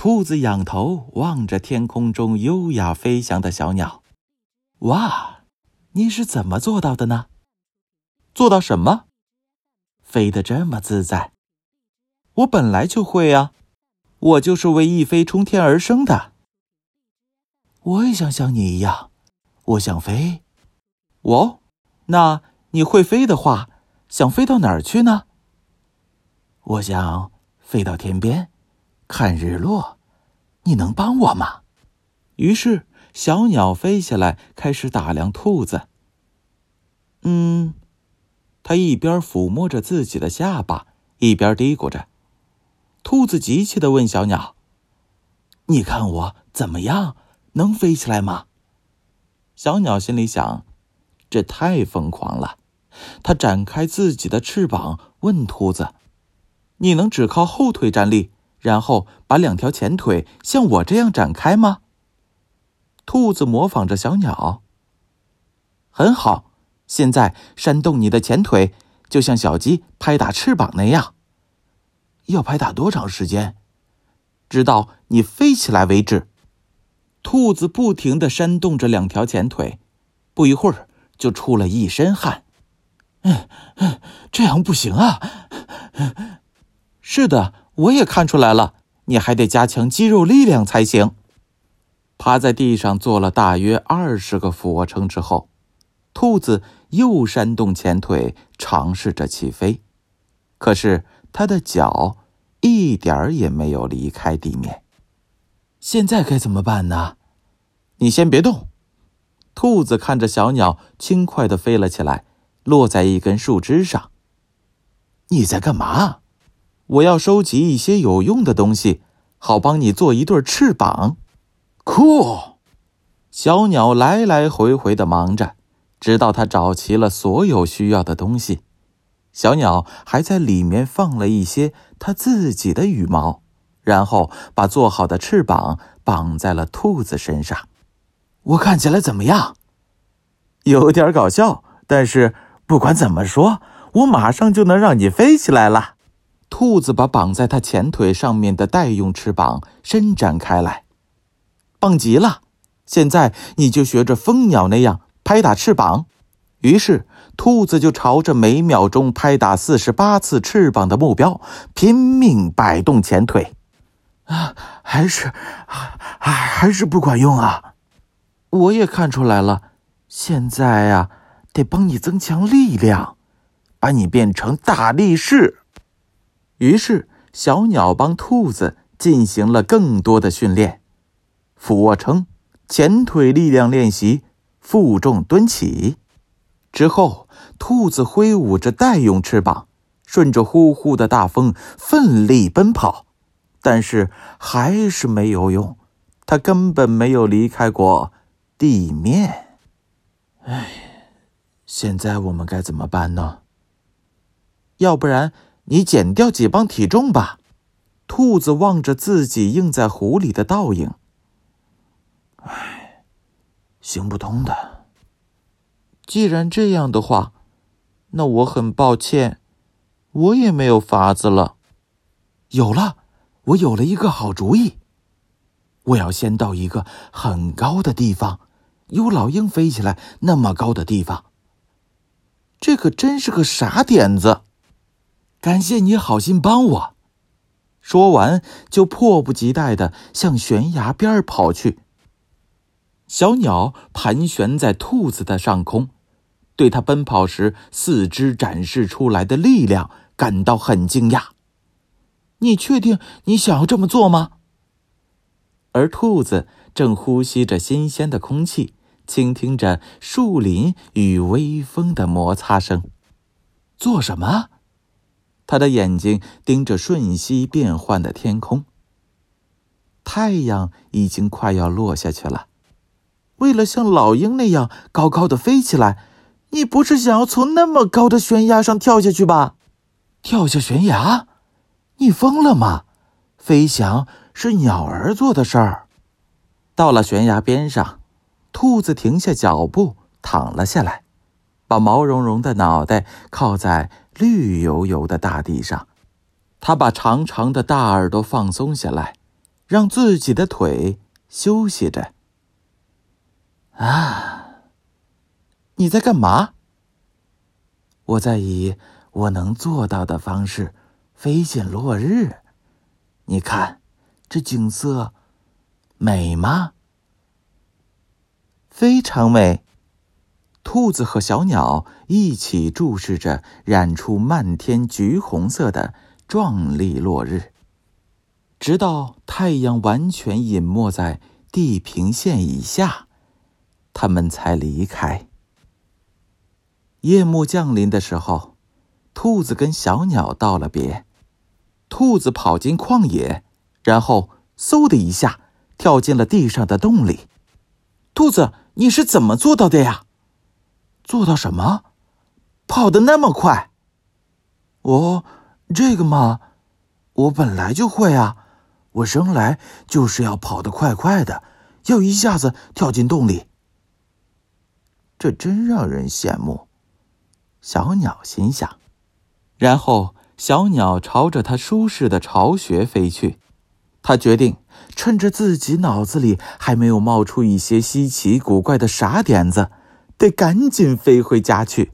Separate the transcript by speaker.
Speaker 1: 兔子仰头望着天空中优雅飞翔的小鸟，哇，你是怎么做到的呢？做到什么？飞得这么自在？我本来就会啊，我就是为一飞冲天而生的。我也想像你一样，我想飞。哦，那你会飞的话，想飞到哪儿去呢？我想飞到天边，看日落。你能帮我吗？于是小鸟飞下来，开始打量兔子。嗯，它一边抚摸着自己的下巴，一边嘀咕着。兔子急切的问小鸟：“你看我怎么样？能飞起来吗？”小鸟心里想：“这太疯狂了。”它展开自己的翅膀，问兔子：“你能只靠后腿站立？”然后把两条前腿像我这样展开吗？兔子模仿着小鸟。很好，现在扇动你的前腿，就像小鸡拍打翅膀那样。要拍打多长时间？直到你飞起来为止。兔子不停的扇动着两条前腿，不一会儿就出了一身汗。嗯嗯，这样不行啊。是的。我也看出来了，你还得加强肌肉力量才行。趴在地上做了大约二十个俯卧撑之后，兔子又扇动前腿，尝试着起飞。可是它的脚一点儿也没有离开地面。现在该怎么办呢？你先别动。兔子看着小鸟轻快的飞了起来，落在一根树枝上。你在干嘛？我要收集一些有用的东西，好帮你做一对翅膀。酷！小鸟来来回回的忙着，直到它找齐了所有需要的东西。小鸟还在里面放了一些它自己的羽毛，然后把做好的翅膀绑在了兔子身上。我看起来怎么样？有点搞笑，但是不管怎么说，我马上就能让你飞起来了。兔子把绑在它前腿上面的代用翅膀伸展开来，棒极了！现在你就学着蜂鸟那样拍打翅膀。于是，兔子就朝着每秒钟拍打四十八次翅膀的目标拼命摆动前腿。啊，还是，还还是不管用啊！我也看出来了，现在呀，得帮你增强力量，把你变成大力士。于是，小鸟帮兔子进行了更多的训练：俯卧撑、前腿力量练习、负重蹲起。之后，兔子挥舞着代用翅膀，顺着呼呼的大风奋力奔跑，但是还是没有用，它根本没有离开过地面。唉，现在我们该怎么办呢？要不然？你减掉几磅体重吧。兔子望着自己映在湖里的倒影，唉，行不通的。既然这样的话，那我很抱歉，我也没有法子了。有了，我有了一个好主意。我要先到一个很高的地方，有老鹰飞起来那么高的地方。这可真是个傻点子。感谢你好心帮我，说完就迫不及待的向悬崖边跑去。小鸟盘旋在兔子的上空，对它奔跑时四肢展示出来的力量感到很惊讶。你确定你想要这么做吗？而兔子正呼吸着新鲜的空气，倾听着树林与微风的摩擦声。做什么？他的眼睛盯着瞬息变幻的天空。太阳已经快要落下去了。为了像老鹰那样高高的飞起来，你不是想要从那么高的悬崖上跳下去吧？跳下悬崖？你疯了吗？飞翔是鸟儿做的事儿。到了悬崖边上，兔子停下脚步，躺了下来，把毛茸茸的脑袋靠在。绿油油的大地上，他把长长的大耳朵放松下来，让自己的腿休息着。啊，你在干嘛？我在以我能做到的方式飞进落日。你看，这景色美吗？非常美。兔子和小鸟一起注视着染出漫天橘红色的壮丽落日，直到太阳完全隐没在地平线以下，他们才离开。夜幕降临的时候，兔子跟小鸟道了别。兔子跑进旷野，然后嗖的一下跳进了地上的洞里。兔子，你是怎么做到的呀？做到什么？跑得那么快？哦，这个嘛，我本来就会啊。我生来就是要跑得快快的，要一下子跳进洞里。这真让人羡慕。小鸟心想，然后小鸟朝着它舒适的巢穴飞去。它决定趁着自己脑子里还没有冒出一些稀奇古怪的傻点子，得赶紧飞回家去。